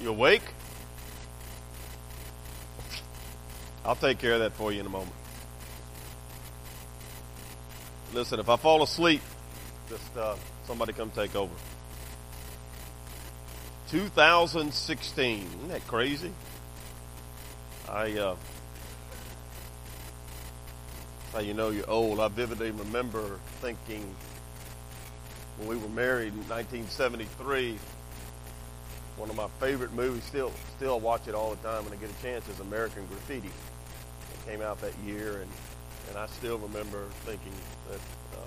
You awake? I'll take care of that for you in a moment. Listen, if I fall asleep, just uh, somebody come take over. 2016. Isn't that crazy? I, uh, how you know you're old. I vividly remember thinking when we were married in 1973, one of my favorite movies, still still watch it all the time when I get a chance, is American Graffiti. It came out that year, and, and I still remember thinking that uh,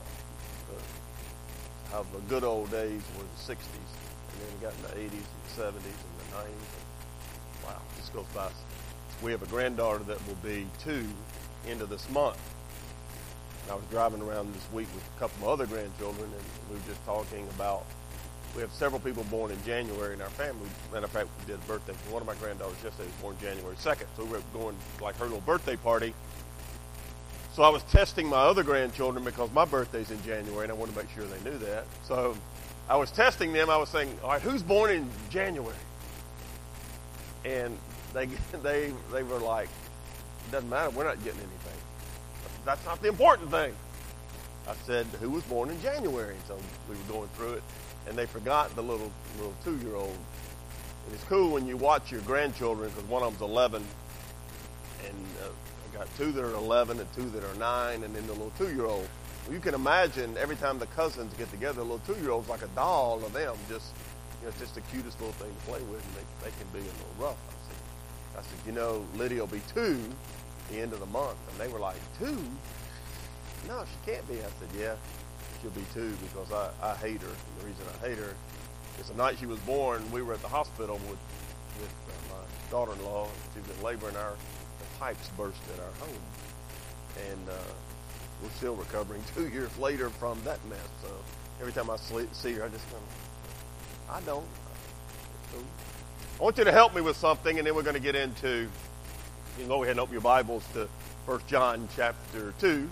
uh, how the good old days were the 60s, and then we got in the 80s and the 70s and the 90s. And, wow, this goes by. We have a granddaughter that will be two into this month. I was driving around this week with a couple of other grandchildren, and we were just talking about. We have several people born in January in our family. Matter of fact, we did a birthday. One of my granddaughters yesterday was born January 2nd, so we were going like her little birthday party. So I was testing my other grandchildren because my birthday's in January, and I wanted to make sure they knew that. So I was testing them. I was saying, "All right, who's born in January?" And they they they were like, "It doesn't matter. We're not getting anything." That's not the important thing. I said, who was born in January? So we were going through it, and they forgot the little little two-year-old. And it's cool when you watch your grandchildren because one of them's 11, and uh, I got two that are 11 and two that are nine, and then the little two-year-old. Well, you can imagine every time the cousins get together, the little two-year-old's like a doll of them. Just you know, it's just the cutest little thing to play with, and they, they can be a little rough. I said, I said, you know, Lydia will be two the end of the month. And they were like, two? No, she can't be. I said, yeah, she'll be too because I, I hate her. And the reason I hate her is the night she was born, we were at the hospital with, with uh, my daughter-in-law. She was in labor and our the pipes burst at our home. And uh, we're still recovering two years later from that mess. So every time I sleep, see her, I just kind of, I don't. I want you to help me with something, and then we're going to get into you can go ahead and open your Bibles to 1 John chapter 2.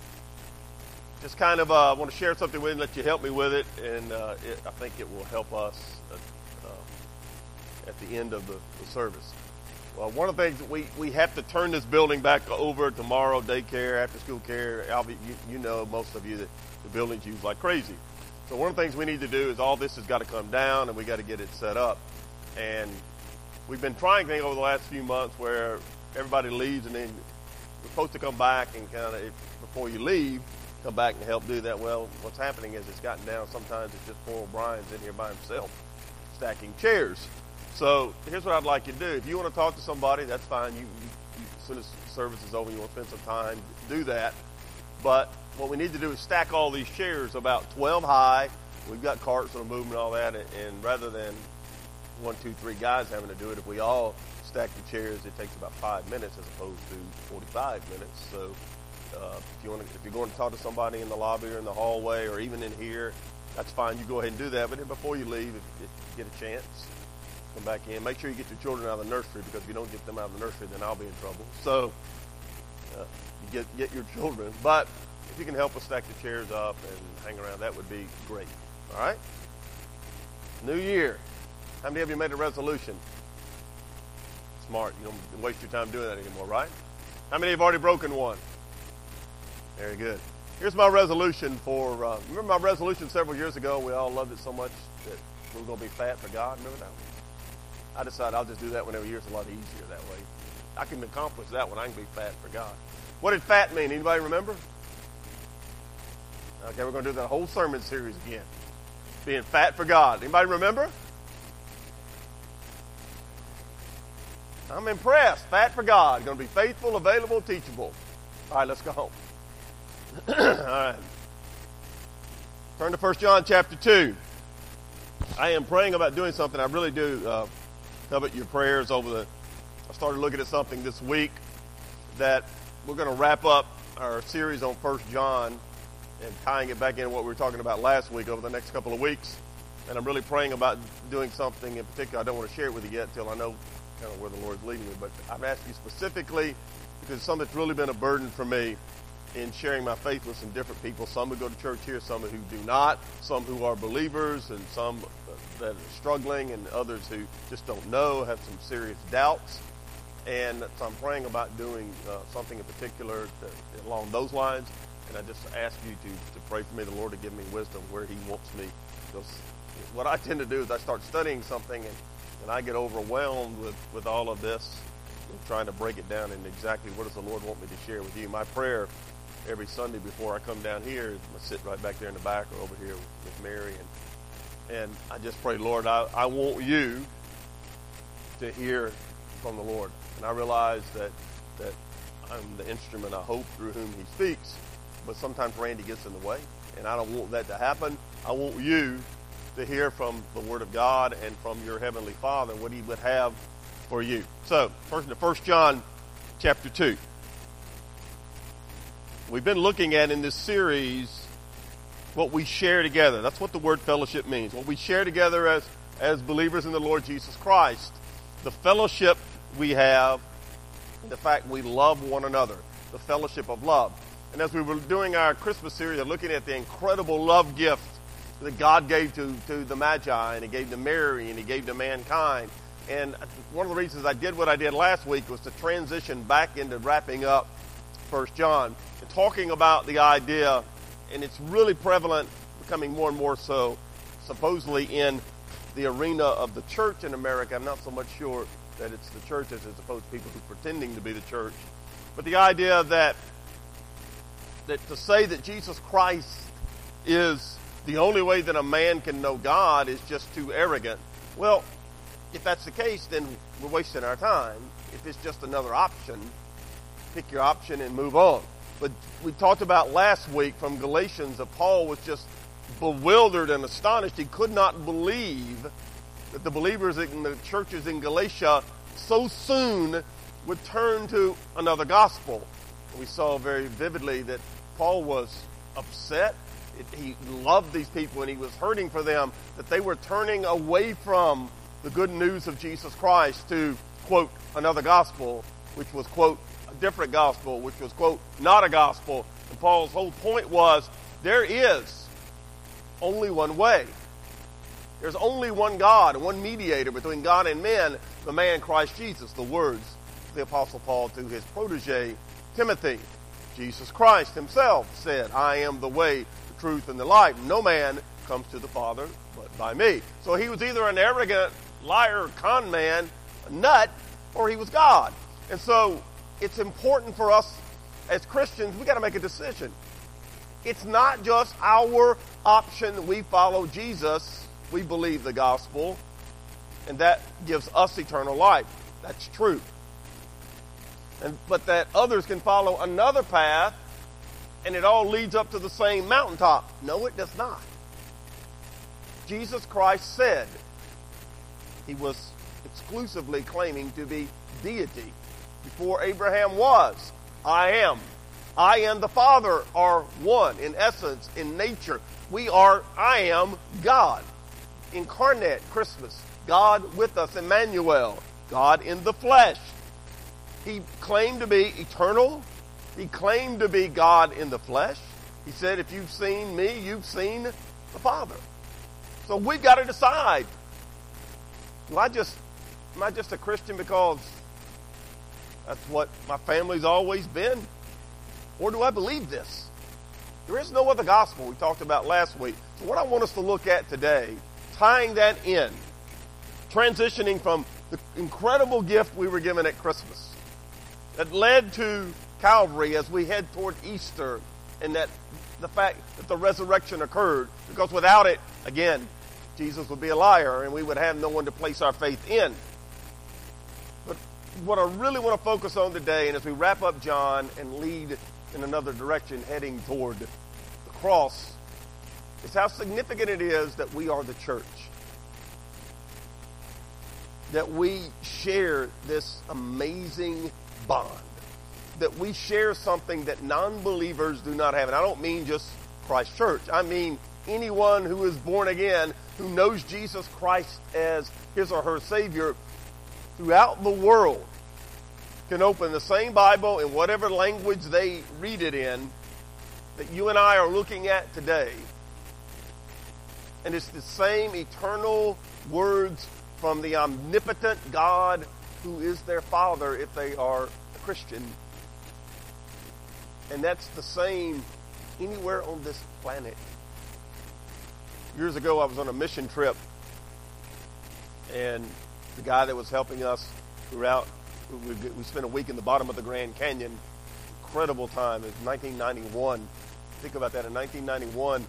Just kind of uh, want to share something with you, and let you help me with it, and uh, it, I think it will help us at, uh, at the end of the, the, service. Well, one of the things we, we have to turn this building back over tomorrow, daycare, after school care. Be, you, you know, most of you, that the building's used like crazy. So one of the things we need to do is all this has got to come down, and we got to get it set up. And we've been trying things over the last few months where everybody leaves, and then you're supposed to come back and kind of before you leave, come back and help do that. Well, what's happening is it's gotten down. Sometimes it's just poor Brian's in here by himself stacking chairs. So here's what I'd like you to do. If you want to talk to somebody, that's fine. You, you, you as soon as service is over, you want to spend some time, do that. But what we need to do is stack all these chairs about 12 high. We've got carts that are moving and all that, and, and rather than one, two, three guys having to do it, if we all stack the chairs, it takes about five minutes as opposed to 45 minutes. So uh, if you want to, if you're going to talk to somebody in the lobby or in the hallway or even in here, that's fine. You go ahead and do that. But before you leave, if, if you get a chance, come back in. Make sure you get your children out of the nursery because if you don't get them out of the nursery, then I'll be in trouble. So uh, you get get your children. But if you can help us stack the chairs up and hang around, that would be great. All right. New year. How many of you made a resolution? Smart. You don't waste your time doing that anymore, right? How many have already broken one? Very good. Here's my resolution for, uh, remember my resolution several years ago? We all loved it so much that we were going to be fat for God. Remember that one? I decided I'll just do that whenever year. It's a lot easier that way. I can accomplish that one. I can be fat for God. What did fat mean? Anybody remember? Okay, we're going to do that whole sermon series again. Being fat for God. Anybody remember? I'm impressed. Fat for God. Going to be faithful, available, teachable. All right, let's go home. All right. Turn to 1 John chapter 2. I am praying about doing something. I really do uh, covet your prayers over the. I started looking at something this week that we're going to wrap up our series on 1 John and tying it back in what we were talking about last week over the next couple of weeks. And I'm really praying about doing something in particular. I don't want to share it with you yet until I know kind of where the Lord's leading me. But I've asked you specifically because something that's really been a burden for me in sharing my faith with some different people. Some who go to church here, some who do not, some who are believers, and some that are struggling and others who just don't know, have some serious doubts. And so I'm praying about doing uh, something in particular to, along those lines. And I just ask you to, to pray for me, the Lord, to give me wisdom where He wants me. Because what I tend to do is I start studying something and, and I get overwhelmed with, with all of this and trying to break it down and exactly what does the Lord want me to share with you. My prayer every Sunday before I come down here. I sit right back there in the back or over here with Mary and and I just pray, Lord, I, I want you to hear from the Lord. And I realize that that I'm the instrument, I hope, through whom he speaks. But sometimes Randy gets in the way, and I don't want that to happen. I want you to hear from the Word of God and from your Heavenly Father what He would have for you. So, first, to 1 John chapter 2. We've been looking at in this series what we share together. That's what the word fellowship means. What we share together as, as believers in the Lord Jesus Christ. The fellowship we have, the fact we love one another, the fellowship of love. And as we were doing our Christmas series, looking at the incredible love gift that God gave to, to the Magi, and He gave to Mary, and He gave to mankind. And one of the reasons I did what I did last week was to transition back into wrapping up First John talking about the idea, and it's really prevalent, becoming more and more so, supposedly in the arena of the church in America. I'm not so much sure that it's the churches as opposed to people who are pretending to be the church. But the idea that that to say that Jesus Christ is the only way that a man can know God is just too arrogant. Well, if that's the case, then we're wasting our time. If it's just another option, pick your option and move on. But we talked about last week from Galatians that Paul was just bewildered and astonished. He could not believe that the believers in the churches in Galatia so soon would turn to another gospel. We saw very vividly that Paul was upset. he loved these people and he was hurting for them that they were turning away from the good news of Jesus Christ to, quote, another gospel, which was, quote, different gospel, which was, quote, not a gospel. And Paul's whole point was there is only one way. There's only one God one mediator between God and men, the man Christ Jesus. The words of the Apostle Paul to his protege, Timothy. Jesus Christ himself said, I am the way, the truth, and the life. No man comes to the Father but by me. So he was either an arrogant liar, con man, nut, or he was God. And so it's important for us as Christians, we got to make a decision. It's not just our option we follow Jesus, we believe the gospel, and that gives us eternal life. That's true. And, but that others can follow another path and it all leads up to the same mountaintop. No, it does not. Jesus Christ said he was exclusively claiming to be deity before Abraham was. I am. I and the Father are one in essence, in nature. We are, I am God. Incarnate Christmas. God with us, Emmanuel. God in the flesh. He claimed to be eternal. He claimed to be God in the flesh. He said, if you've seen me, you've seen the Father. So we've got to decide. Do I just, am I just a Christian because that's what my family's always been? Or do I believe this? There is no other gospel we talked about last week. So what I want us to look at today, tying that in, transitioning from the incredible gift we were given at Christmas that led to Calvary as we head toward Easter and that the fact that the resurrection occurred because without it, again, Jesus would be a liar and we would have no one to place our faith in what I really want to focus on today, and as we wrap up John and lead in another direction heading toward the cross, is how significant it is that we are the church. That we share this amazing bond. That we share something that non believers do not have. And I don't mean just Christ Church, I mean anyone who is born again, who knows Jesus Christ as his or her Savior, throughout the world can open the same Bible in whatever language they read it in that you and I are looking at today And it's the same eternal words from the omnipotent God who is their Father if they are a Christian. And that's the same anywhere on this planet. Years ago, I was on a mission trip, and the guy that was helping us throughout, we, we spent a week in the bottom of the Grand Canyon. Incredible time. It was 1991. Think about that. In 1991,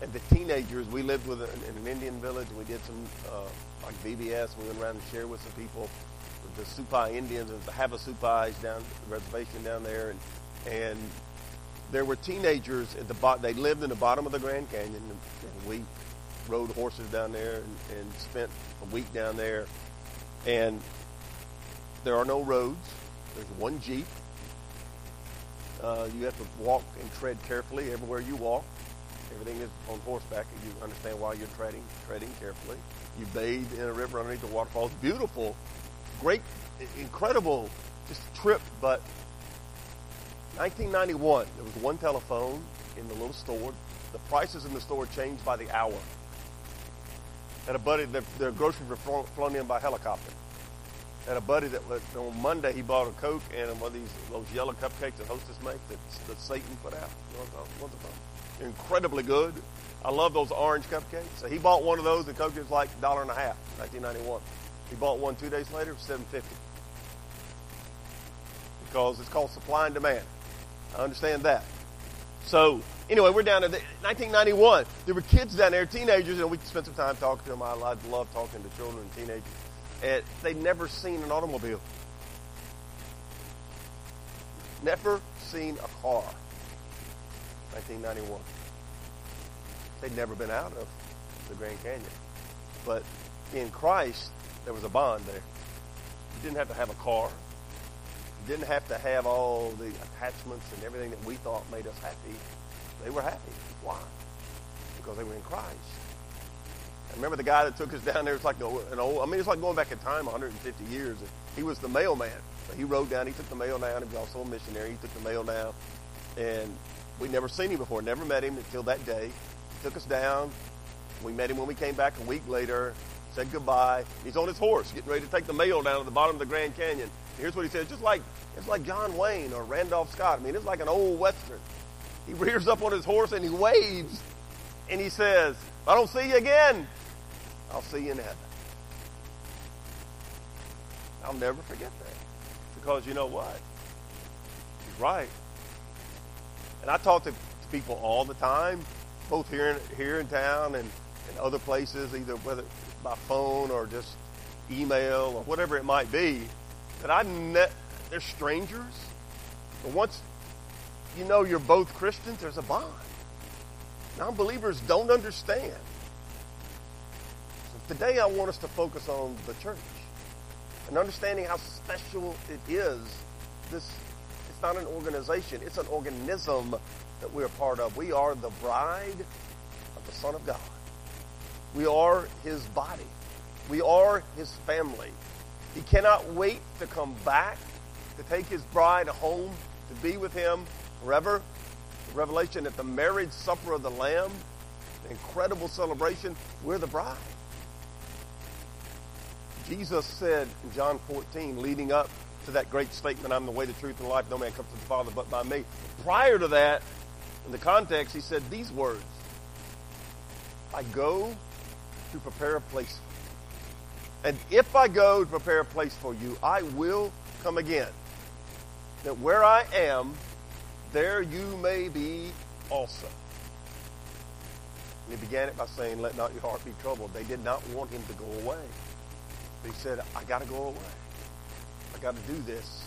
and the teenagers, we lived with in an Indian village. We did some uh, like VBS. We went around and shared with some people. With the Supai Indians, the Havasupais down the reservation down there, and and there were teenagers at the bottom. They lived in the bottom of the Grand Canyon, and, and we rode horses down there and, and spent a week down there. And there are no roads. There's one jeep. Uh, you have to walk and tread carefully everywhere you walk. Everything is on horseback, and you understand why you're treading, treading carefully. You bathe in a river underneath the waterfalls. Beautiful, great, incredible, just trip. But 1991, there was one telephone in the little store. The prices in the store changed by the hour. Had a buddy, their, their groceries were flown, flown in by helicopter. Had a buddy that on Monday he bought a Coke and one of these those yellow cupcakes that Hostess makes that, that Satan put out. Incredibly good. I love those orange cupcakes. So he bought one of those. The Coke was like dollar and a half, 1991. He bought one two days later, 750 because it's called supply and demand. I understand that. So anyway, we're down in 1991. There were kids down there, teenagers, and we spent some time talking to them. I love talking to children and teenagers. And they'd never seen an automobile. Never seen a car. 1991. They'd never been out of the Grand Canyon. But in Christ, there was a bond there. You didn't have to have a car. You didn't have to have all the attachments and everything that we thought made us happy. They were happy. Why? Because they were in Christ. I remember the guy that took us down there. It's like an old. I mean, it's like going back in time 150 years. He was the mailman. So he rode down. He took the mail down. He was also a missionary. He took the mail down, and We'd never seen him before, never met him until that day. He took us down. We met him when we came back a week later, said goodbye. He's on his horse, getting ready to take the mail down to the bottom of the Grand Canyon. And here's what he says, just like it's like John Wayne or Randolph Scott. I mean, it's like an old Western. He rears up on his horse and he waves and he says, I don't see you again, I'll see you in heaven. I'll never forget that. Because you know what? He's right. And I talk to, people all the time, both here in, here in town and, and other places, either whether by phone or just email or whatever it might be, that I met, they're strangers. But once you know you're both Christians, there's a bond. Non-believers don't understand. So today I want us to focus on the church and understanding how special it is, this it's not an organization, it's an organism that we're part of. We are the bride of the Son of God. We are his body. We are his family. He cannot wait to come back to take his bride home to be with him forever. The revelation at the marriage supper of the Lamb, the incredible celebration, we're the bride. Jesus said in John 14, leading up to that great statement, I'm the way, the truth, and life. No man comes to the Father but by me. Prior to that, in the context, he said these words I go to prepare a place for you. And if I go to prepare a place for you, I will come again. That where I am, there you may be also. And he began it by saying, Let not your heart be troubled. They did not want him to go away. He said, I got to go away. I got to do this.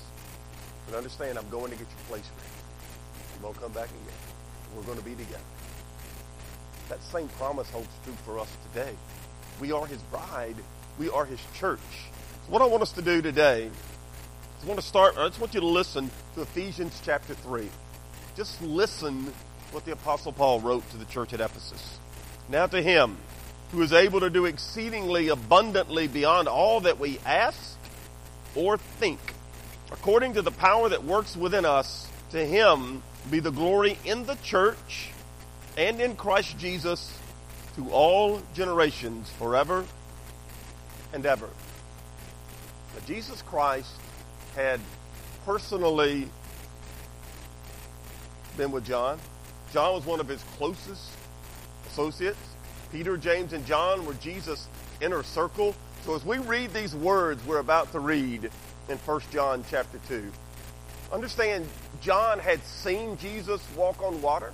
But understand, I'm going to get your place ready. I'm going to come back again. We're going to be together. That same promise holds true for us today. We are his bride. We are his church. So what I want us to do today I want to start, I just want you to listen to Ephesians chapter 3. Just listen what the Apostle Paul wrote to the church at Ephesus. Now to him who is able to do exceedingly abundantly beyond all that we ask or think, according to the power that works within us, to him be the glory in the church and in Christ Jesus to all generations forever and ever. Jesus Christ had personally been with John. John was one of his closest associates. Peter, James, and John were Jesus' inner circle. So as we read these words we're about to read in 1 John chapter 2, understand John had seen Jesus walk on water.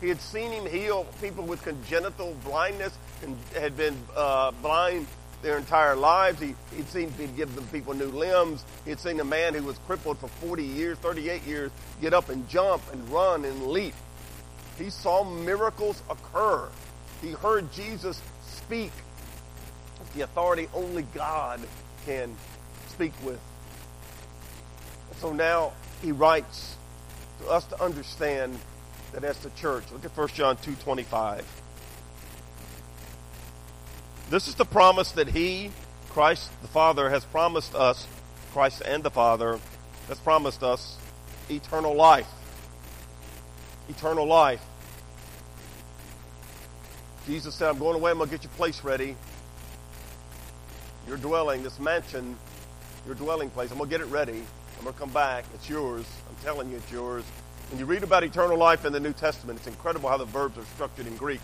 He had seen him heal people with congenital blindness and had been uh, blind their entire lives. He, he'd seen he'd give them people new limbs. He'd seen a man who was crippled for 40 years, 38 years, get up and jump and run and leap. He saw miracles occur. He heard Jesus speak with the authority only God can speak with. So now he writes to us to understand that as the church. Look at 1 John 2.25. This is the promise that he, Christ the Father, has promised us, Christ and the Father, has promised us eternal life. Eternal life. Jesus said, I'm going away, I'm going to get your place ready. Your dwelling, this mansion, your dwelling place, I'm going to get it ready. I'm going to come back. It's yours. I'm telling you it's yours. When you read about eternal life in the New Testament, it's incredible how the verbs are structured in Greek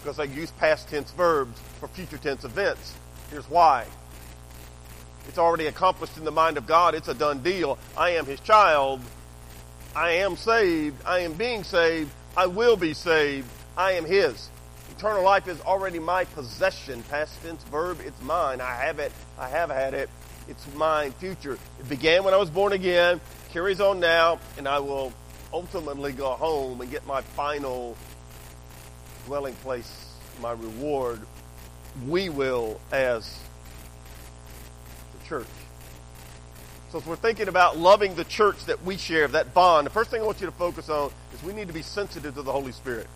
because they use past tense verbs for future tense events. Here's why. It's already accomplished in the mind of God. It's a done deal. I am his child. I am saved. I am being saved. I will be saved. I am his. Eternal life is already my possession. Past tense verb, it's mine. I have it. I have had it. It's mine. Future. It began when I was born again, carries on now, and I will ultimately go home and get my final dwelling place, my reward, we will as the church. So, if we're thinking about loving the church that we share, that bond, the first thing I want you to focus on is we need to be sensitive to the Holy Spirit.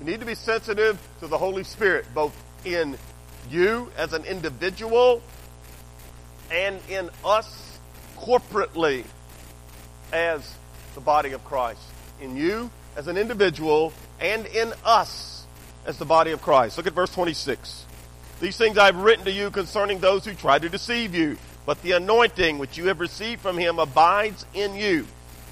We need to be sensitive to the Holy Spirit, both in you as an individual and in us corporately as the body of Christ. In you as an individual and in us as the body of Christ. Look at verse 26. These things I've written to you concerning those who try to deceive you. But the anointing which you have received from him abides in you.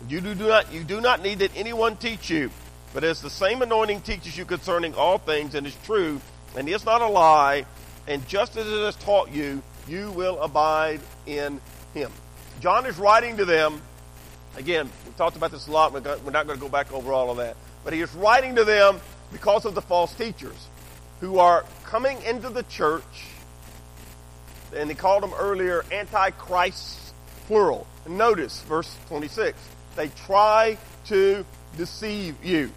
You do not, you do not need that anyone teach you. But as the same anointing teaches you concerning all things and is true and is not a lie, and just as it has taught you, you will abide in him. John is writing to them Again, we've talked about this a lot. We're not going to go back over all of that. But he is writing to them because of the false teachers who are coming into the church, and he called them earlier antichrists, plural. Notice verse 26. They try to deceive you.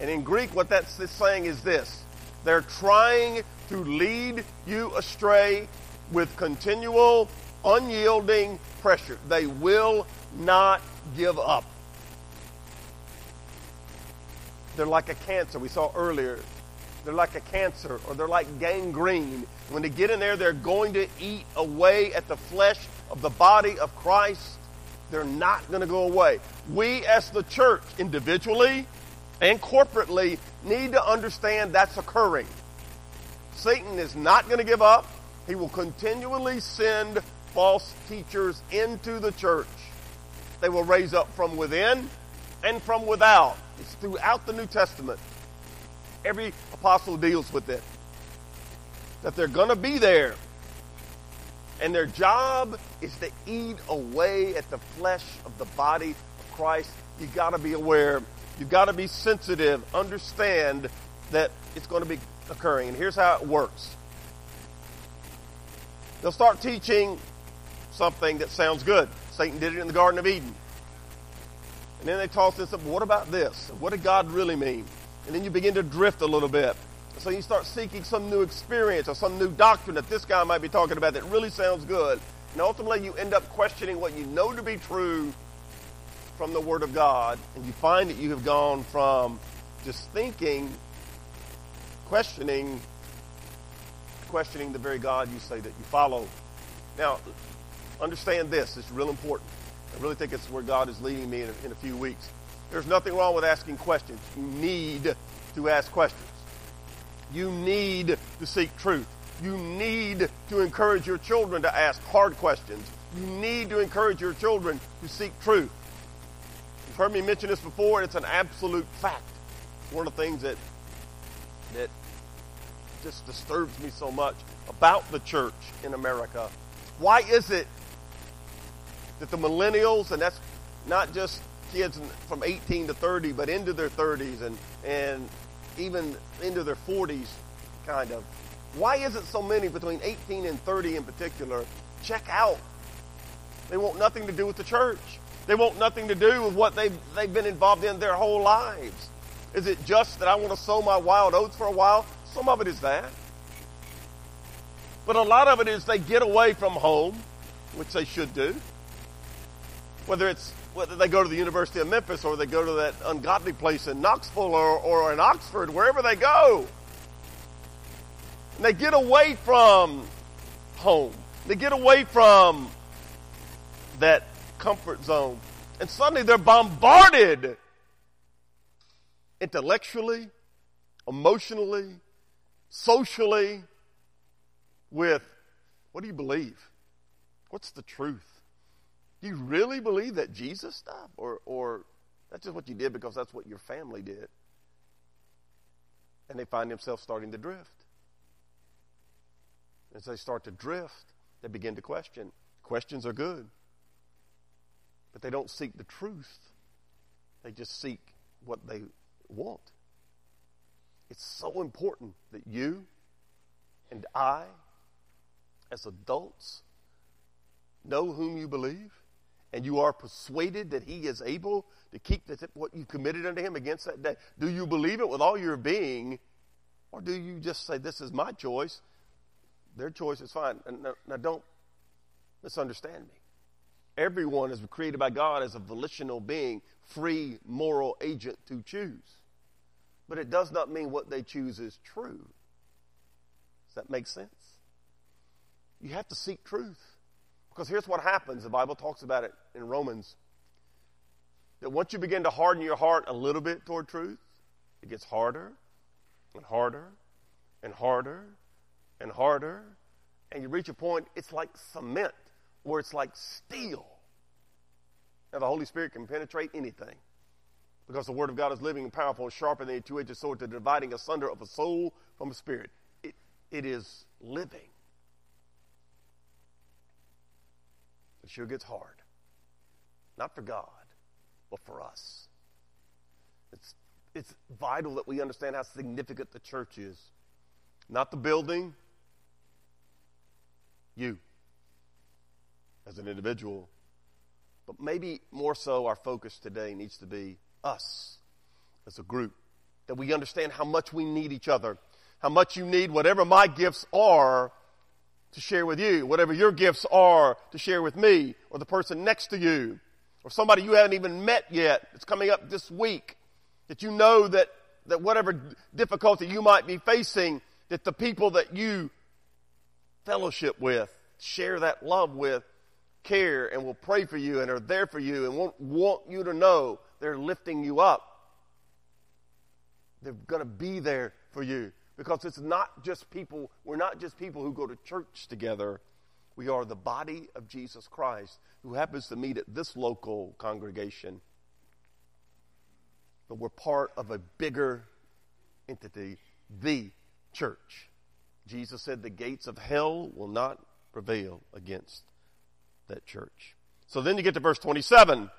And in Greek, what that's saying is this they're trying to lead you astray with continual, unyielding pressure. They will not give up. They're like a cancer we saw earlier. They're like a cancer or they're like gangrene. When they get in there, they're going to eat away at the flesh of the body of Christ. They're not going to go away. We as the church, individually and corporately, need to understand that's occurring. Satan is not going to give up. He will continually send false teachers into the church they will raise up from within and from without. It's throughout the New Testament. Every apostle deals with it. That they're going to be there. And their job is to eat away at the flesh of the body of Christ. You've got to be aware. You've got to be sensitive. Understand that it's going to be occurring. And here's how it works. They'll start teaching something that sounds good. Satan did it in the Garden of Eden. And then they toss this up. What about this? What did God really mean? And then you begin to drift a little bit. So you start seeking some new experience or some new doctrine that this guy might be talking about that really sounds good. And ultimately you end up questioning what you know to be true from the Word of God. And you find that you have gone from just thinking, questioning, questioning the very God you say that you follow. Now, understand this. It's real important. I really think it's where God is leading me in a, in a few weeks. There's nothing wrong with asking questions. You need to ask questions. You need to seek truth. You need to encourage your children to ask hard questions. You need to encourage your children to seek truth. You've heard me mention this before, and it's an absolute fact. One of the things that that just disturbs me so much about the church in America. Why is it that the millennials, and that's not just kids from 18 to 30, but into their 30s and, and even into their 40s, kind of, why is it so many between 18 and 30 in particular check out? They want nothing to do with the church. They want nothing to do with what they've, they've been involved in their whole lives. Is it just that I want to sow my wild oats for a while? Some of it is that. But a lot of it is they get away from home, which they should do. Whether it's whether they go to the University of Memphis or they go to that ungodly place in Knoxville or, or in Oxford, wherever they go. And they get away from home. They get away from that comfort zone. And suddenly they're bombarded intellectually, emotionally, socially with what do you believe? What's the truth? Do you really believe that Jesus stuff? Or, or that's just what you did because that's what your family did? And they find themselves starting to drift. As they start to drift, they begin to question. Questions are good, but they don't seek the truth. They just seek what they want. It's so important that you and I, as adults, know whom you believe, and you are persuaded that He is able to keep the, what you committed unto Him against that day. Do you believe it with all your being, or do you just say, This is my choice? Their choice is fine. Now, now don't misunderstand me. Everyone is created by God as a volitional being, free moral agent to choose but it does not mean what they choose is true. Does that make sense? You have to seek truth. Because here's what happens the Bible talks about it in Romans that once you begin to harden your heart a little bit toward truth, it gets harder and harder and harder and harder. And you reach a point, it's like cement, where it's like steel. Now, the Holy Spirit can penetrate anything because the Word of God is living and powerful and sharper than a two edged sword to dividing asunder of a soul from a spirit. It, it is living. It sure gets hard. Not for God, but for us. It's, it's vital that we understand how significant the church is. Not the building, you as an individual. But maybe more so, our focus today needs to be us as a group. That we understand how much we need each other, how much you need whatever my gifts are to share with you, whatever your gifts are to share with me, or the person next to you, or somebody you haven't even met yet that's coming up this week, that you know that, that whatever difficulty you might be facing, that the people that you fellowship with, share that love with, care and will pray for you and are there for you and want, want you to know they're lifting you up. They're going to be there for you because it's not just people, we're not just people who go to church together. We are the body of Jesus Christ who happens to meet at this local congregation. But we're part of a bigger entity, the church. Jesus said the gates of hell will not prevail against that church. So then you get to verse 27.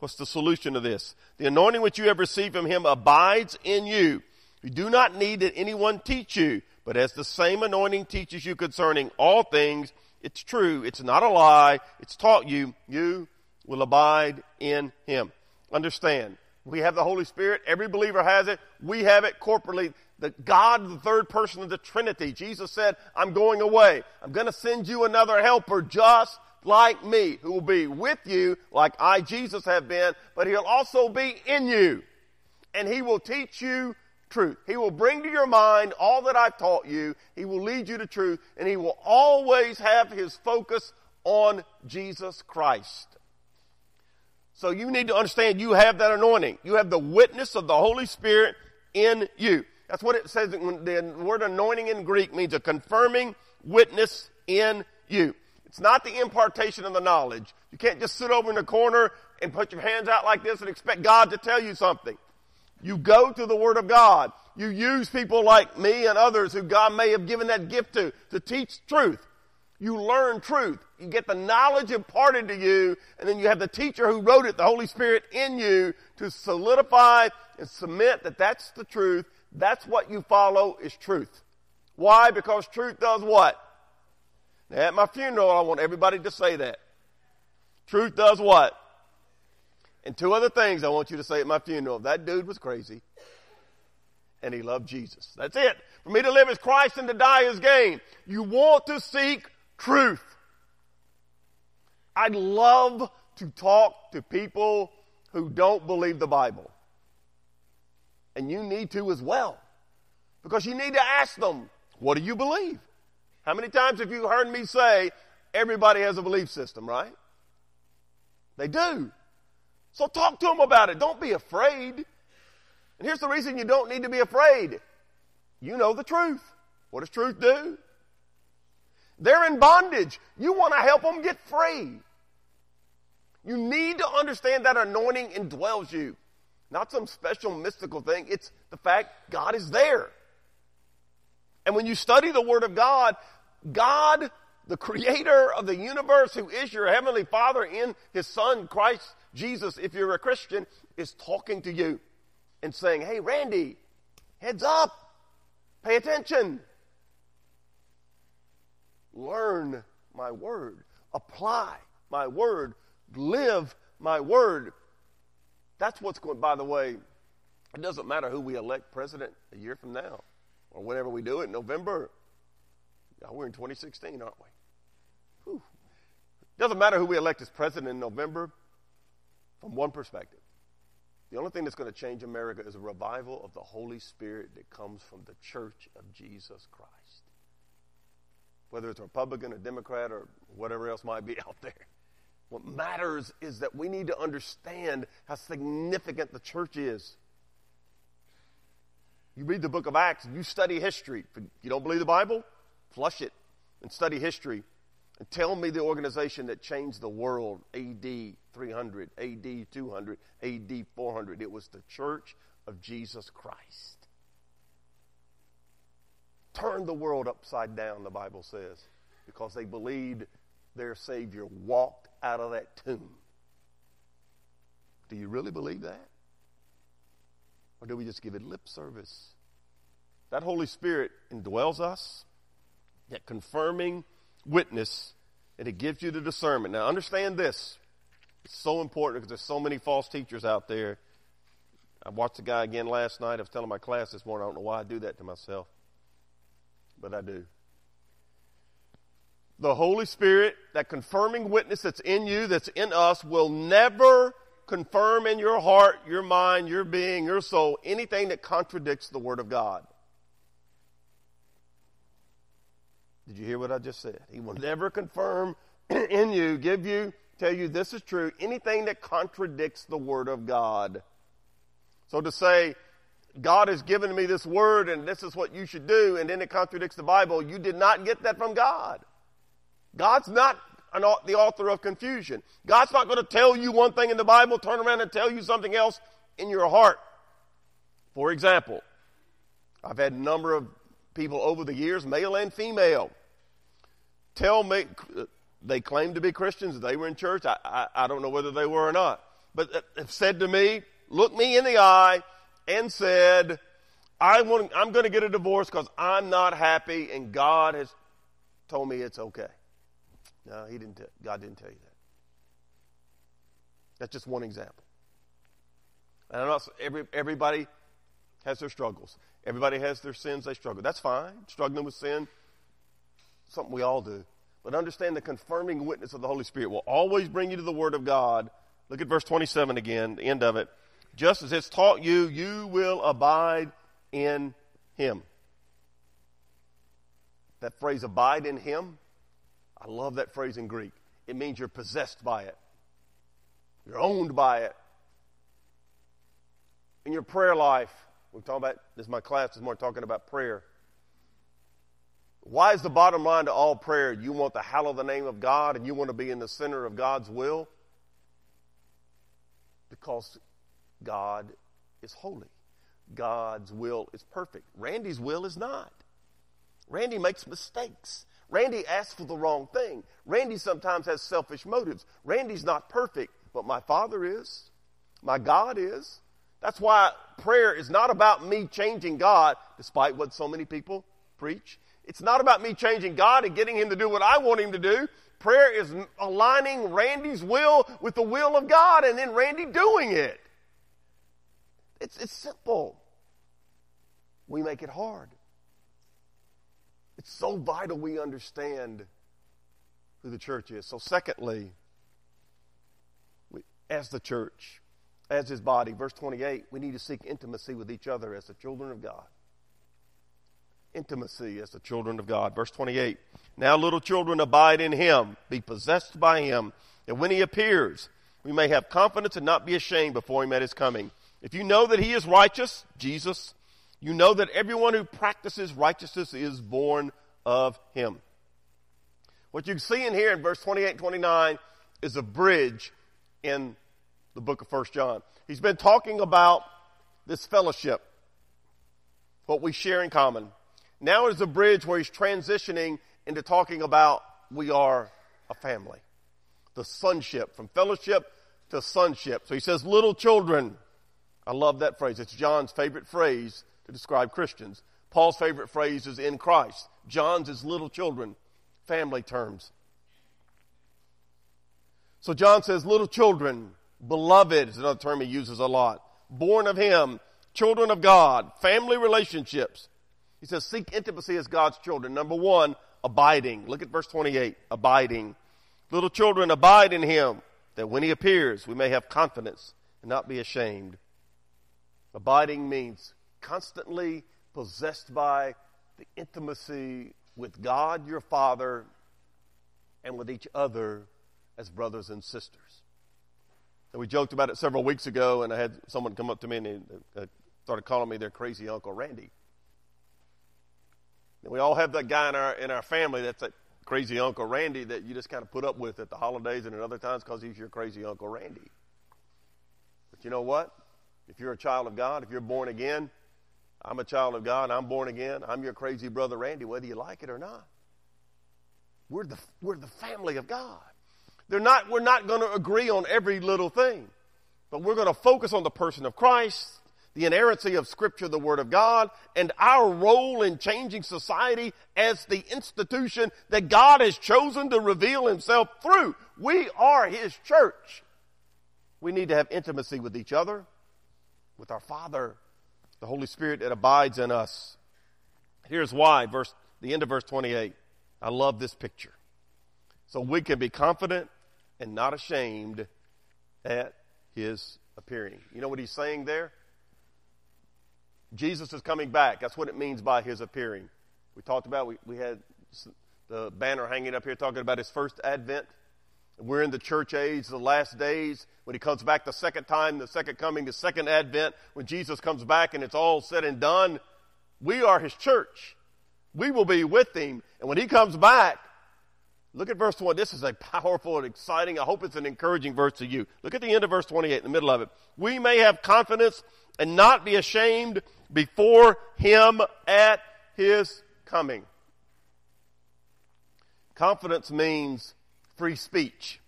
What's the solution to this? The anointing which you have received from him abides in you. You do not need that anyone teach you, but as the same anointing teaches you concerning all things, it's true, it's not a lie, it's taught you, you will abide in him. Understand, we have the Holy Spirit, every believer has it, we have it corporately. The God, the third person of the Trinity, Jesus said, I'm going away. I'm going to send you another helper just like me, who will be with you like I, Jesus, have been, but he'll also be in you. And he will teach you truth. He will bring to your mind all that I've taught you. He will lead you to truth, and he will always have his focus on Jesus Christ. So you need to understand you have that anointing. You have the witness of the Holy Spirit in you. That's what it says. The word anointing in Greek means a confirming witness in you. It's not the impartation of the knowledge. You can't just sit over in the corner and put your hands out like this and expect God to tell you something. You go to the Word of God. You use people like me and others who God may have given that gift to, to teach truth. You learn truth. You get the knowledge imparted to you, and then you have the teacher who wrote it, the Holy Spirit in you, to solidify and cement that that's the truth. That's what you follow is truth. Why? Because truth does what? Now, at my funeral, I want everybody to say that. Truth does what? And two other things I want you to say at my funeral. That dude was crazy. And he loved Jesus. That's it. For me to live as Christ and to die as gain. You want to seek truth. I'd love to talk to people who don't believe the Bible. And you need to as well. Because you need to ask them, what do you believe? How many times have you heard me say, everybody has a belief system, right? They do. So talk to them about it. Don't be afraid. And here's the reason you don't need to be afraid. You know the truth. What does truth do? They're in bondage. You want to help them get free. You need to understand that anointing indwells you. Not some special mystical thing. It's the fact God is there. And when you study the Word of God, God, the creator of the universe, who is your heavenly Father in His Son, Christ Jesus, if you're a Christian, is talking to you and saying, Hey, Randy, heads up, pay attention. Learn my word, apply my word, live my word. That's what's going, by the way, it doesn't matter who we elect president a year from now or whenever we do it in November. Yeah, we're in 2016, aren't we? Whew. Doesn't matter who we elect as president in November from one perspective. The only thing that's going to change America is a revival of the Holy Spirit that comes from the church of Jesus Christ. Whether it's a Republican, a Democrat, or whatever else might be out there. What matters is that we need to understand how significant the church is. You read the book of Acts, you study history. If you don't believe the Bible, flush it and study history. Tell me the organization that changed the world AD 300, AD 200, AD 400. It was the church of Jesus Christ. Turned the world upside down, the Bible says, because they believed their Savior walked out of that tomb. Do you really believe that? Or do we just give it lip service? That Holy Spirit indwells us, that confirming witness and it gives you the discernment. Now, understand this. It's so important because there's so many false teachers out there. I watched a guy again last night. I was telling my class this morning, I don't know why I do that to myself, but I do. The Holy Spirit, that confirming witness that's in you, that's in us, will never confirm in your heart, your mind, your being, your soul, anything that contradicts the Word of God. Did you hear what I just said? He will never confirm in you, give you, tell you this is true, anything that contradicts the Word of God. So to say, God has given me this word and this is what you should do, and then it contradicts the Bible, you did not get that from God. God's not an, the author of confusion. God's not going to tell you one thing in the Bible, turn around and tell you something else in your heart. For example, I've had a number of people over the years, male and female, tell me, they claimed to be Christians, they were in church. I, I, I don't know whether they were or not. But have said to me, looked me in the eye and said, I want, I'm going to get a divorce because I'm not happy and God has told me it's okay. No, he didn't. T- God didn't tell you that. That's just one example. And I'm not, every, everybody has their struggles. Everybody has their sins they struggle. That's fine. Struggling with sin, something we all do. But understand the confirming witness of the Holy Spirit will always bring you to the Word of God. Look at verse 27 again, the end of it. Just as it's taught you, you will abide in Him. That phrase, abide in Him, I love that phrase in Greek. It means you're possessed by it, you're owned by it. In your prayer life, We're talking about, this is my class this morning, talking about prayer. Why is the bottom line to all prayer? You want to hallow the name of God and you want to be in the center of God's will? Because God is holy. God's will is perfect. Randy's will is not. Randy makes mistakes. Randy asks for the wrong thing. Randy sometimes has selfish motives. Randy's not perfect, but my Father is. My God is. That's why prayer is not about me changing God, despite what so many people preach. It's not about me changing God and getting Him to do what I want Him to do. Prayer is aligning Randy's will with the will of God and then Randy doing it. It's, it's simple. We make it hard. It's so vital we understand who the church is. So, secondly, we, as the church, as his body, verse 28, we need to seek intimacy with each other as the children of God. Intimacy as the children of God. Verse 28, now little children abide in him, be possessed by him, that when he appears, we may have confidence and not be ashamed before him at his coming. If you know that he is righteous, Jesus, you know that everyone who practices righteousness is born of him. What you see in here in verse 28 and 29 is a bridge in the book of First John. He's been talking about this fellowship, what we share in common. Now is a bridge where he's transitioning into talking about we are a family. The sonship, from fellowship to sonship. So he says, little children. I love that phrase. It's John's favorite phrase to describe Christians. Paul's favorite phrase is in Christ. John's is little children, family terms. So John says, little children, beloved is another term he uses a lot. Born of him, children of God, family relationships. He says, seek intimacy as God's children. Number one, abiding. Look at verse 28. Abiding. Little children, abide in him, that when he appears, we may have confidence and not be ashamed. Abiding means constantly possessed by the intimacy with God your Father and with each other as brothers and sisters. And we joked about it several weeks ago, and I had someone come up to me and uh, started calling me their crazy Uncle Randy. And we all have that guy in our, in our family that's that crazy Uncle Randy that you just kind of put up with at the holidays and at other times because he's your crazy Uncle Randy. But you know what? If you're a child of God, if you're born again, I'm a child of God, I'm born again, I'm your crazy brother Randy, whether you like it or not. We're the, we're the family of God. They're not, we're not going to agree on every little thing, but we're going to focus on the person of Christ, the inerrancy of Scripture, the Word of God, and our role in changing society as the institution that God has chosen to reveal Himself through. We are His church. We need to have intimacy with each other with our Father, the Holy Spirit that abides in us. Here's why, verse, the end of verse 28. I love this picture. So we can be confident and not ashamed at his appearing. You know what he's saying there? Jesus is coming back. That's what it means by his appearing. We talked about, we, we had the banner hanging up here talking about his first advent. We're in the church age, the last days, when he comes back the second time, the second coming, the second advent, when Jesus comes back and it's all said and done. We are his church. We will be with him. And when he comes back, look at verse 1. This is a powerful and exciting, I hope it's an encouraging verse to you. Look at the end of verse 28, in the middle of it. We may have confidence and not be ashamed before him at his coming. Confidence means free speech.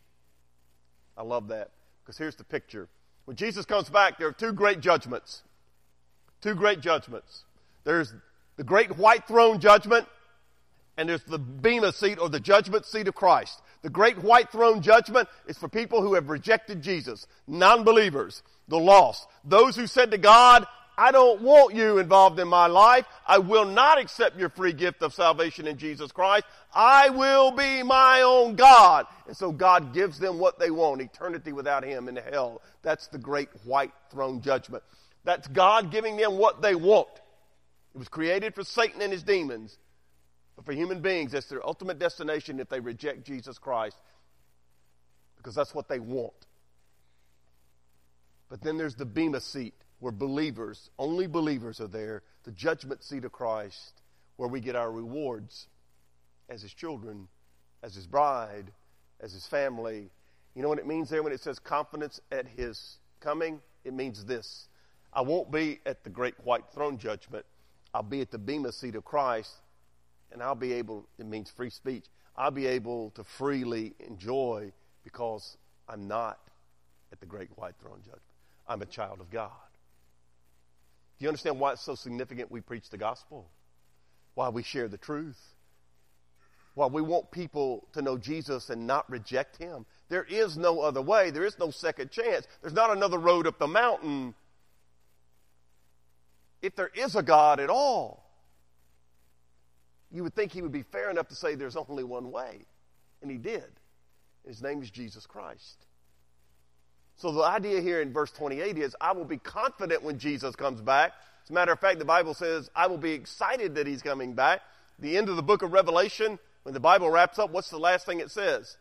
I love that because here's the picture. When Jesus comes back, there are two great judgments. Two great judgments. There's the great white throne judgment, and there's the bema seat or the judgment seat of Christ. The great white throne judgment is for people who have rejected Jesus, non believers, the lost, those who said to God, I don't want you involved in my life. I will not accept your free gift of salvation in Jesus Christ. I will be my own God. And so God gives them what they want, eternity without Him in hell. That's the great white throne judgment. That's God giving them what they want. It was created for Satan and his demons. But for human beings, it's their ultimate destination if they reject Jesus Christ. Because that's what they want. But then there's the Bema seat where believers, only believers are there, the judgment seat of Christ, where we get our rewards as his children, as his bride, as his family. You know what it means there when it says confidence at his coming? It means this I won't be at the great white throne judgment. I'll be at the Bema seat of Christ, and I'll be able, it means free speech, I'll be able to freely enjoy because I'm not at the great white throne judgment. I'm a child of God. Do you understand why it's so significant we preach the gospel? Why we share the truth? Why we want people to know Jesus and not reject him? There is no other way. There is no second chance. There's not another road up the mountain if there is a God at all, you would think he would be fair enough to say there's only one way. And he did. His name is Jesus Christ. So the idea here in verse 28 is I will be confident when Jesus comes back. As a matter of fact, the Bible says I will be excited that he's coming back. The end of the book of Revelation, when the Bible wraps up, what's the last thing it says?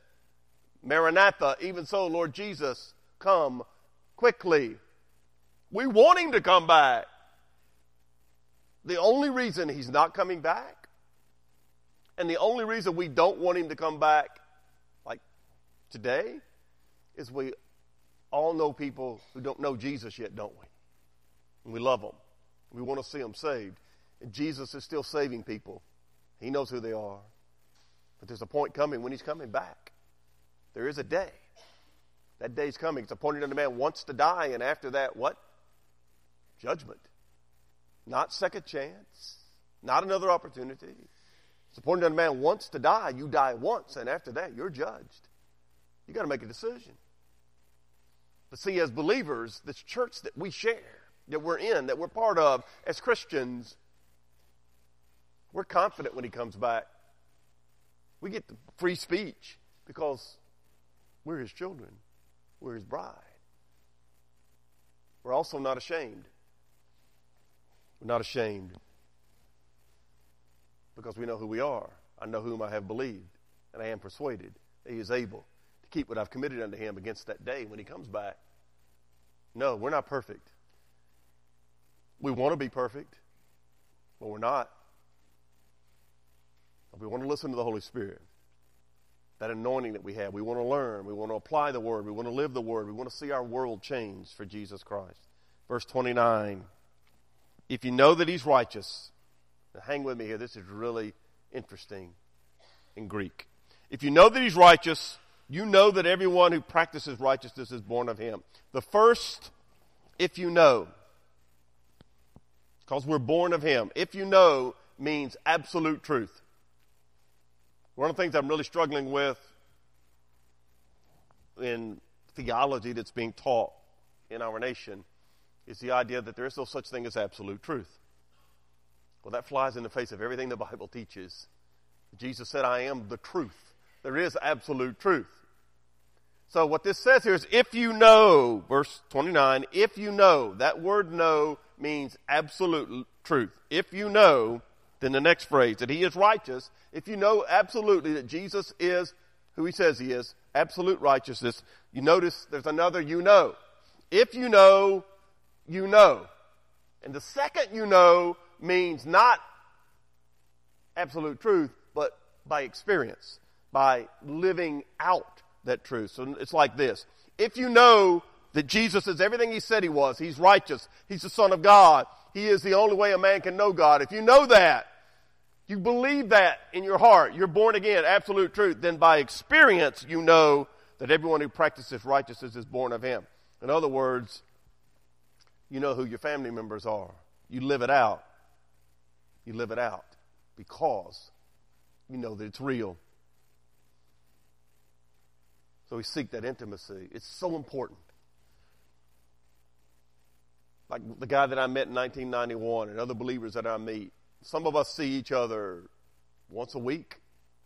Maranatha, even so, Lord Jesus, come quickly. We want him to come back. The only reason he's not coming back, and the only reason we don't want him to come back, like today, is we all know people who don't know Jesus yet, don't we? And we love them. We want to see them saved. And Jesus is still saving people. He knows who they are. But there's a point coming when he's coming back. There is a day. That day's coming. It's appointed unto man once to die, and after that, what? Judgment. Not second chance, not another opportunity. That a man wants to die. You die once, and after that, you're judged. You got to make a decision. But see, as believers, this church that we share, that we're in, that we're part of, as Christians, we're confident when he comes back. We get the free speech because we're his children, we're his bride. We're also not ashamed. We're not ashamed because we know who we are. I know whom I have believed, and I am persuaded that he is able to keep what I've committed unto him against that day when he comes back. No, we're not perfect. We want to be perfect, but we're not. We want to listen to the Holy Spirit. That anointing that we have. We want to learn. We want to apply the Word. We want to live the Word. We want to see our world change for Jesus Christ. Verse 29 if you know that he's righteous, now hang with me here, this is really interesting in Greek. If you know that he's righteous, you know that everyone who practices righteousness is born of him. The first, if you know, because we're born of him, if you know means absolute truth. One of the things I'm really struggling with in theology that's being taught in our nation is the idea that there is no such thing as absolute truth. Well, that flies in the face of everything the Bible teaches. Jesus said, I am the truth. There is absolute truth. So what this says here is if you know, verse 29, if you know, that word know means absolute truth. If you know, then the next phrase, that he is righteous, if you know absolutely that Jesus is who he says he is, absolute righteousness, you notice there's another you know. If you know you know. And the second you know means not absolute truth, but by experience, by living out that truth. So it's like this. If you know that Jesus is everything he said he was, he's righteous, he's the Son of God, he is the only way a man can know God. If you know that, you believe that in your heart, you're born again, absolute truth, then by experience you know that everyone who practices righteousness is born of him. In other words, you know who your family members are. You live it out. You live it out because you know that it's real. So we seek that intimacy. It's so important. Like the guy that I met in 1991 and other believers that I meet, some of us see each other once a week.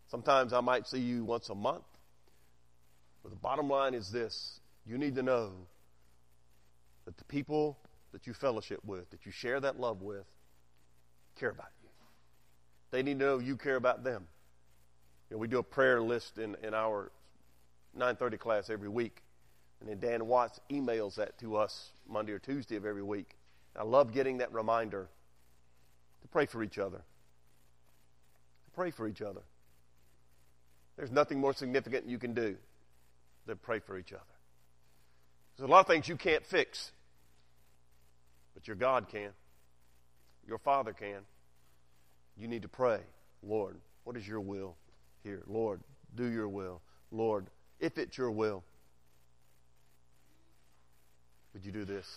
Sometimes I might see you once a month. But the bottom line is this you need to know that the people that you fellowship with, that you share that love with, care about you. They need to know you care about them. You know, we do a prayer list in, in our 930 class every week. And then Dan Watts emails that to us Monday or Tuesday of every week. I love getting that reminder to pray for each other. To pray for each other. There's nothing more significant you can do than pray for each other. There's a lot of things you can't fix, but your God can. Your Father can. You need to pray, Lord, what is your will here? Lord, do your will. Lord, if it's your will, would you do this?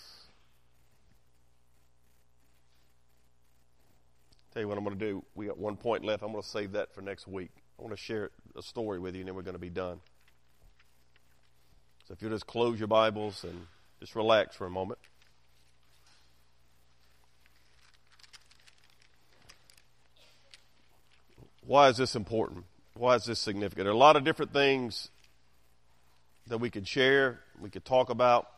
Tell you what I'm going to do. We got one point left. I'm going to save that for next week. I want to share a story with you, and then we're going to be done. So if you'll just close your Bibles and just relax for a moment. Why is this important? Why is this significant? There are a lot of different things that we could share, we could talk about.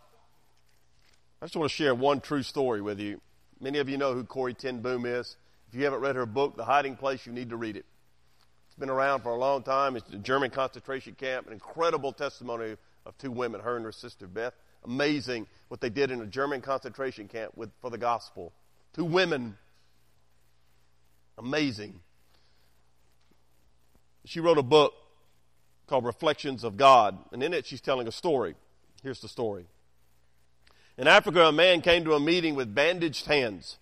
I just want to share one true story with you. Many of you know who Corrie ten Boom is. If you haven't read her book, The Hiding Place, you need to read it. It's been around for a long time. It's a German concentration camp, an incredible testimony of two women, her and her sister Beth. Amazing what they did in a German concentration camp with, for the gospel. Two women. Amazing. She wrote a book called Reflections of God, and in it she's telling a story. Here's the story. In Africa, a man came to a meeting with bandaged hands.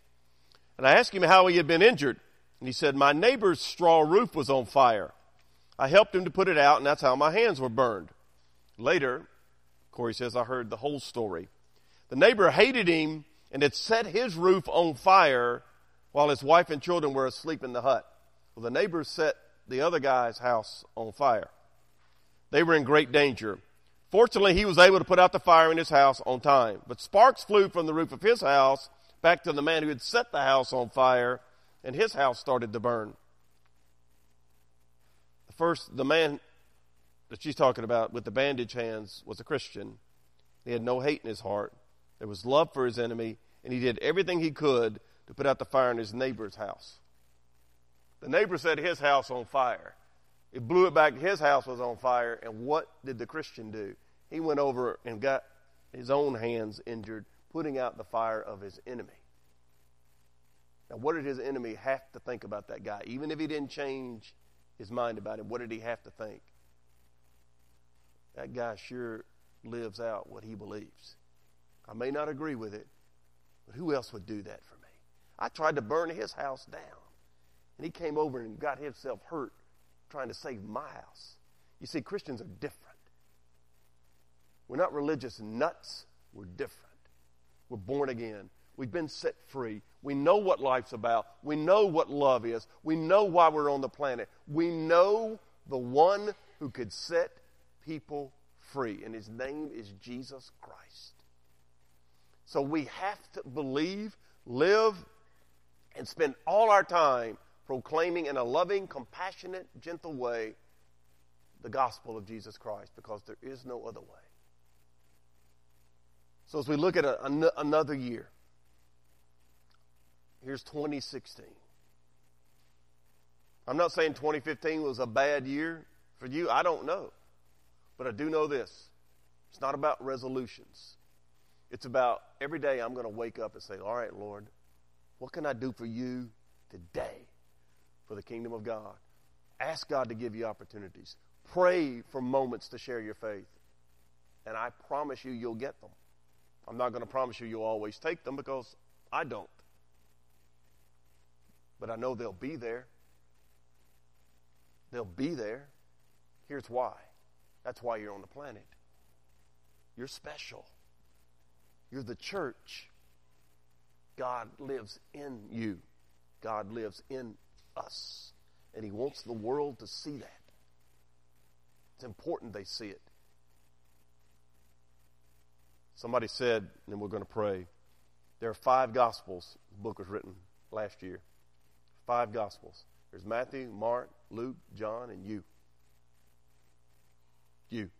And I asked him how he had been injured. And he said, My neighbor's straw roof was on fire. I helped him to put it out, and that's how my hands were burned. Later, Corrie says, I heard the whole story. The neighbor hated him and had set his roof on fire while his wife and children were asleep in the hut. Well, the neighbor set the other guy's house on fire. They were in great danger. Fortunately, he was able to put out the fire in his house on time. But sparks flew from the roof of his house back to the man who had set the house on fire, and his house started to burn. First, the man that she's talking about with the bandage hands was a Christian. He had no hate in his heart. There was love for his enemy, and he did everything he could to put out the fire in his neighbor's house. The neighbor set his house on fire. It blew it back. His house was on fire. And what did the Christian do? He went over and got his own hands injured, putting out the fire of his enemy. Now, what did his enemy have to think about that guy? Even if he didn't change his mind about him, what did he have to think? That guy sure lives out what he believes. I may not agree with it, but who else would do that for me? I tried to burn his house down, and he came over and got himself hurt trying to save my house. You see, Christians are different. We're not religious nuts, we're different. We're born again. We've been set free. We know what life's about. We know what love is. We know why we're on the planet. We know the one who could set people free, and his name is Jesus Christ. So we have to believe, live, and spend all our time proclaiming in a loving, compassionate, gentle way the gospel of Jesus Christ because there is no other way. So, as we look at a, an, another year, here's 2016. I'm not saying 2015 was a bad year for you. I don't know. But I do know this it's not about resolutions. It's about every day I'm going to wake up and say, All right, Lord, what can I do for you today? For the kingdom of God. Ask God to give you opportunities. Pray for moments to share your faith. And I promise you, you'll get them. I'm not going to promise you you'll always take them because I don't. But I know they'll be there. They'll be there. Here's why that's why you're on the planet. You're special. You're the church. God lives in you. God lives in us. And He wants the world to see that. It's important they see it. Somebody said, and we're going to pray, there are five Gospels. The book was written last year. Five Gospels. There's Matthew, Mark, Luke, John, and you. You.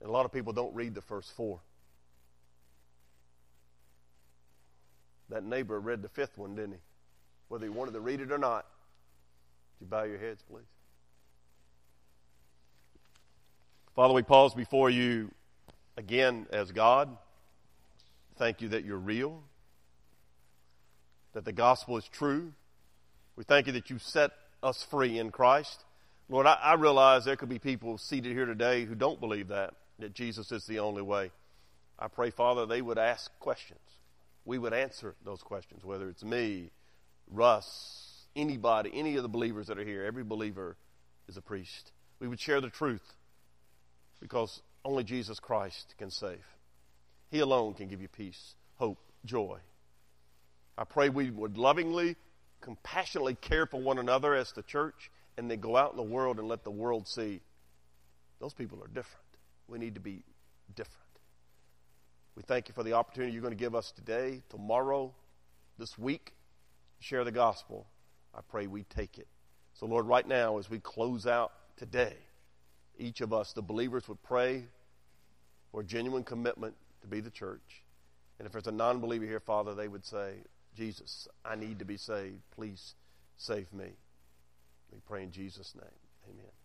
And a lot of people don't read the first four. That neighbor read the fifth one, didn't he? Whether you wanted to read it or not. Would you bow your heads, please? Father, we pause before you again as God. Thank you that you're real, that the gospel is true. We thank you that you set us free in Christ. Lord, I, I realize there could be people seated here today who don't believe that, that Jesus is the only way. I pray, Father, they would ask questions. We would answer those questions, whether it's me, Russ, anybody, any of the believers that are here. Every believer is a priest. We would share the truth because only Jesus Christ can save. He alone can give you peace, hope, joy. I pray we would lovingly, compassionately care for one another as the church and then go out in the world and let the world see those people are different. We need to be different. We thank you for the opportunity you're going to give us today, tomorrow, this week, share the gospel. I pray we take it. So, Lord, right now, as we close out today, each of us, the believers, would pray for genuine commitment to be the church. And if there's a non believer here, Father, they would say, Jesus, I need to be saved. Please save me. We pray in Jesus' name. Amen.